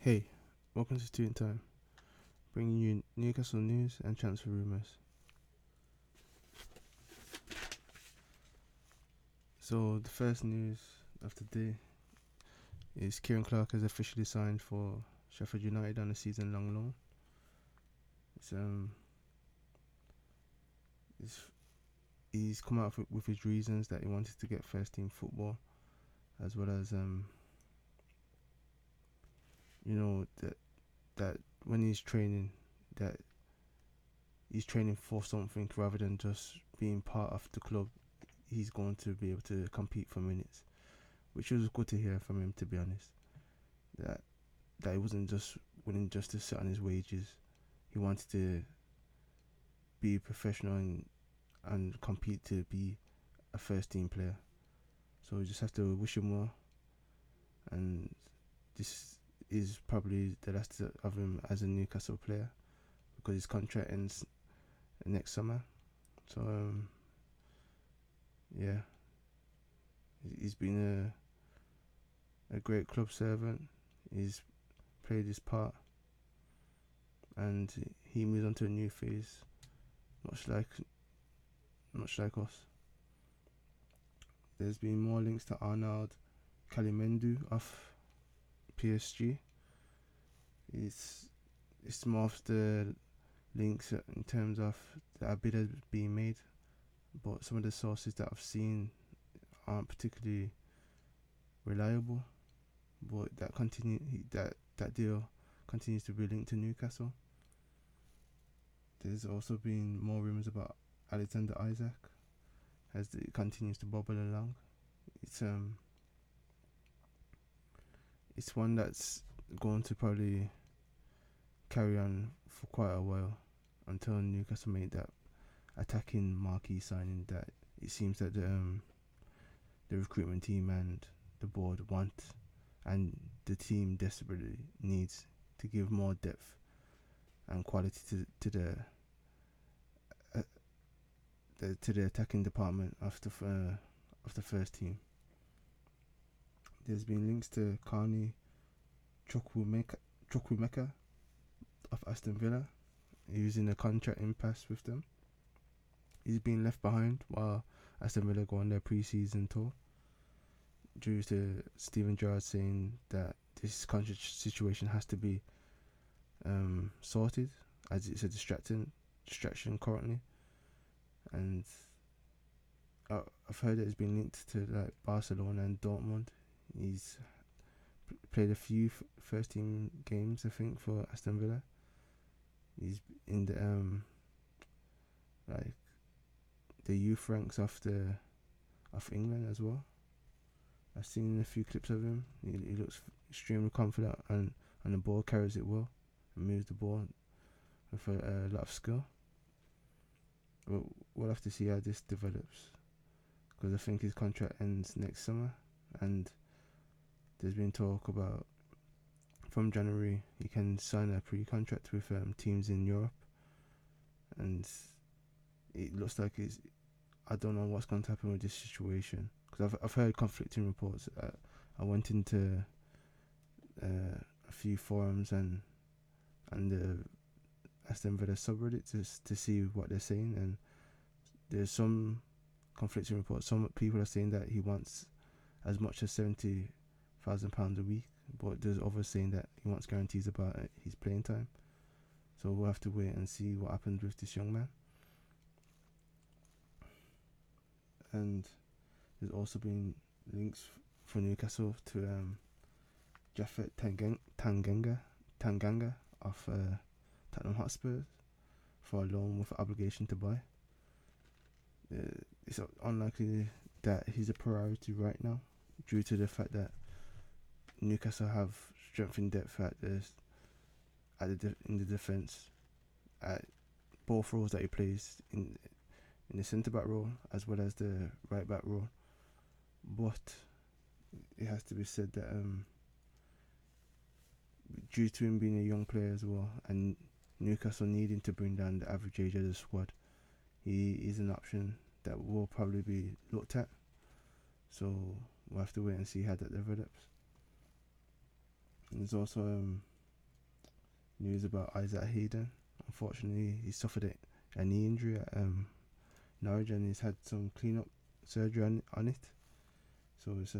Hey, welcome to Student Time, bringing you Newcastle news and transfer rumours. So, the first news of the day is Ciaran Clark has officially signed for Sheffield United on a season long loan. It's, um, it's, he's come out with his reasons that he wanted to get first team football as well as um, you know that that when he's training that he's training for something rather than just being part of the club he's going to be able to compete for minutes which was good to hear from him to be honest. That that he wasn't just willing just to sit on his wages. He wanted to be professional and and compete to be a first team player. So we just have to wish him well and this is probably the last of him as a Newcastle player because his contract ends next summer. So um, yeah, he's been a a great club servant. He's played his part, and he moves on to a new phase, much like much like us. There's been more links to Arnaud Kalimuendo of PSG. It's it's more of the links in terms of the bid has being made, but some of the sources that I've seen aren't particularly reliable. But that continue that that deal continues to be linked to Newcastle. There's also been more rumours about Alexander Isak as it continues to bubble along. It's um it's one that's going to probably carry on for quite a while until Newcastle made that attacking marquee signing that it seems that the, um, the recruitment team and the board want and the team desperately needs to give more depth and quality to to the, uh, the to the attacking department of the uh, of the first team. There's been links to Carney Chukwuemeka of Aston Villa. In a contract impasse with them. He's been left behind while Aston Villa go on their pre-season tour due to Steven Gerrard saying that this contract situation has to be um, sorted as it's a distracting distraction currently, and uh, I've heard it's been linked to like Barcelona and Dortmund He's played a few f- first team games, I think, for Aston Villa. He's in the um like the youth ranks of the of England as well. I've seen a few clips of him. He, he looks extremely confident and and the ball carries it well and moves the ball with a, a lot of skill. But we'll have to see how this develops because I think his contract ends next summer and there's been talk about from January he can sign a pre-contract with um, teams in Europe, and it looks like it's. I don't know what's going to happen with this situation because I've I've heard conflicting reports. Uh, I went into uh, a few forums and and the Aston Villa subreddit to to see what they're saying, and there's some conflicting reports. Some people are saying that he wants as much as seventy thousand pounds a week, but there's others saying that he wants guarantees about his playing time. So we'll have to wait and see what happens with this young man. And there's also been links for Newcastle to um, Japhet Tanganga, Tanganga, Tanganga of uh, Tottenham Hotspur for a loan with obligation to buy. Uh, it's unlikely that he's a priority right now due to the fact that Newcastle have strength in depth at the at the de- in the defense at both roles that he plays in in the centre back role as well as the right back role. But it has to be said that um, due to him being a young player as well and Newcastle needing to bring down the average age of the squad, he is an option that will probably be looked at. So we'll have to wait and see how that develops. There's also um, news about Isaac Hayden. Unfortunately, he suffered a, knee injury at um, Norwich and he's had some cleanup surgery on, on it. So it's uh,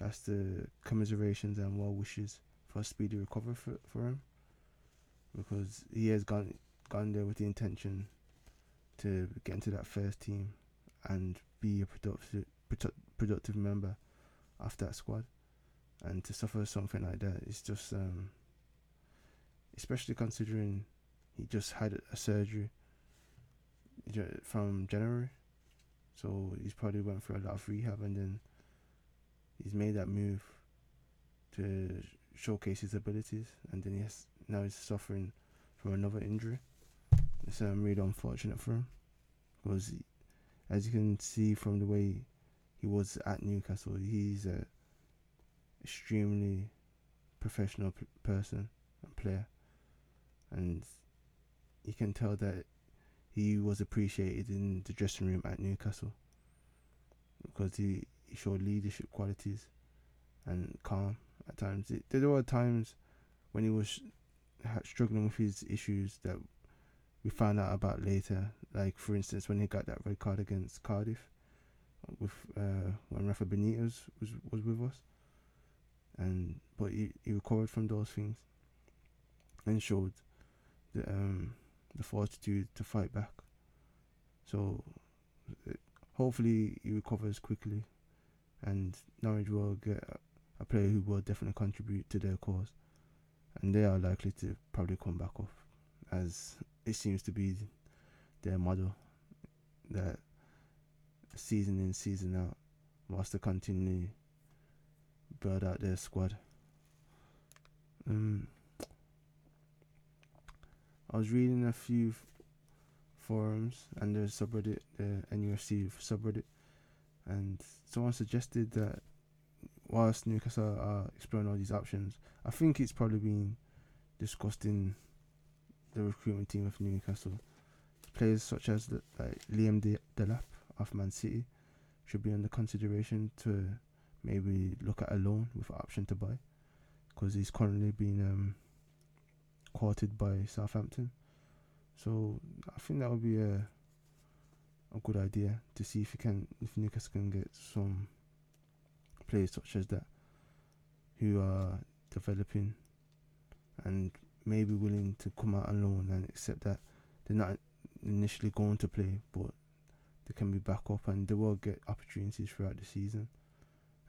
has the commiserations and well wishes for a speedy recovery for, for him because he has gone gone there with the intention to get into that first team and be a productive productive member of that squad and to suffer something like that it's just um, especially considering he just had a surgery from January. So he's probably went through a lot of rehab and then he's made that move to showcase his abilities and then he has now he's suffering from another injury. It's um, really unfortunate for him because he, as you can see from the way he was at Newcastle he's a extremely professional p- person and player, and you can tell that he was appreciated in the dressing room at Newcastle because he, he showed leadership qualities and calm at times. It, there were times when he was struggling with his issues that we found out about later, like for instance when he got that red card against Cardiff, with uh, when Rafa Benitez was was with us and but he, he recovered from those things and showed the um the fortitude to fight back. So hopefully he recovers quickly, and Norwich will get a, a player who will definitely contribute to their cause, and they are likely to probably come back off, as it seems to be their model that season in season out wants to continue build out their squad. Um, I was reading a few forums and there's subreddit, the NUFC subreddit, and someone suggested that whilst Newcastle are exploring all these options, I think it's probably been discussed in the recruitment team of Newcastle. Players such as the, like Liam De- Delap of Man City should be under consideration to maybe look at a loan with option to buy because he's currently being um, courted by Southampton. So I think that would be a a good idea to see if you can if Newcastle can get some players such as that who are developing and maybe willing to come out on loan and accept that they're not initially going to play but they can be back up and they will get opportunities throughout the season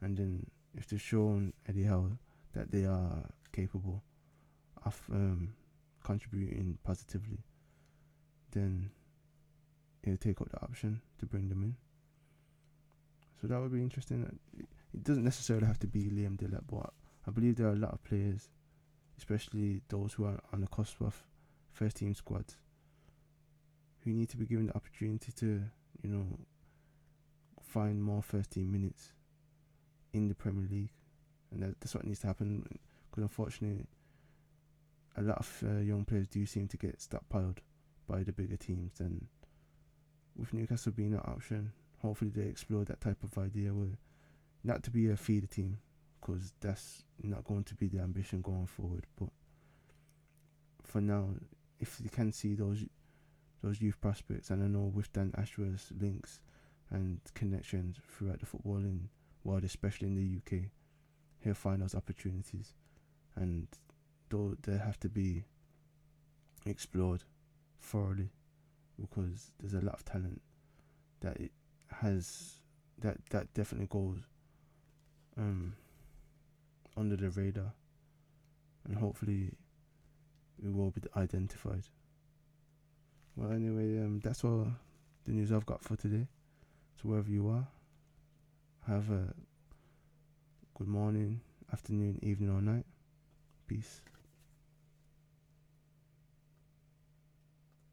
and then if they've shown Eddie that they are capable of um, contributing positively, then he'll take up the option to bring them in. So that would be interesting. It doesn't necessarily have to be Liam Delap, but I believe there are a lot of players, especially those who are on the cusp of first team squads, who need to be given the opportunity to, you know, find more first team minutes in the Premier League, and that, that's what needs to happen. Because unfortunately, a lot of uh, young players do seem to get stockpiled by the bigger teams. And with Newcastle being an option, hopefully they explore that type of idea where not to be a feeder team, because that's not going to be the ambition going forward. But for now, if you can see those those youth prospects, and I know with Dan Ashworth's links and connections throughout the footballing world, especially in the UK, he'll find those opportunities, and though they have to be explored thoroughly, because there's a lot of talent that it has that that definitely goes um under the radar, and hopefully it will be identified. Well, anyway, um, that's all the news I've got for today. So wherever you are, have a good morning, afternoon, evening, or night. Peace.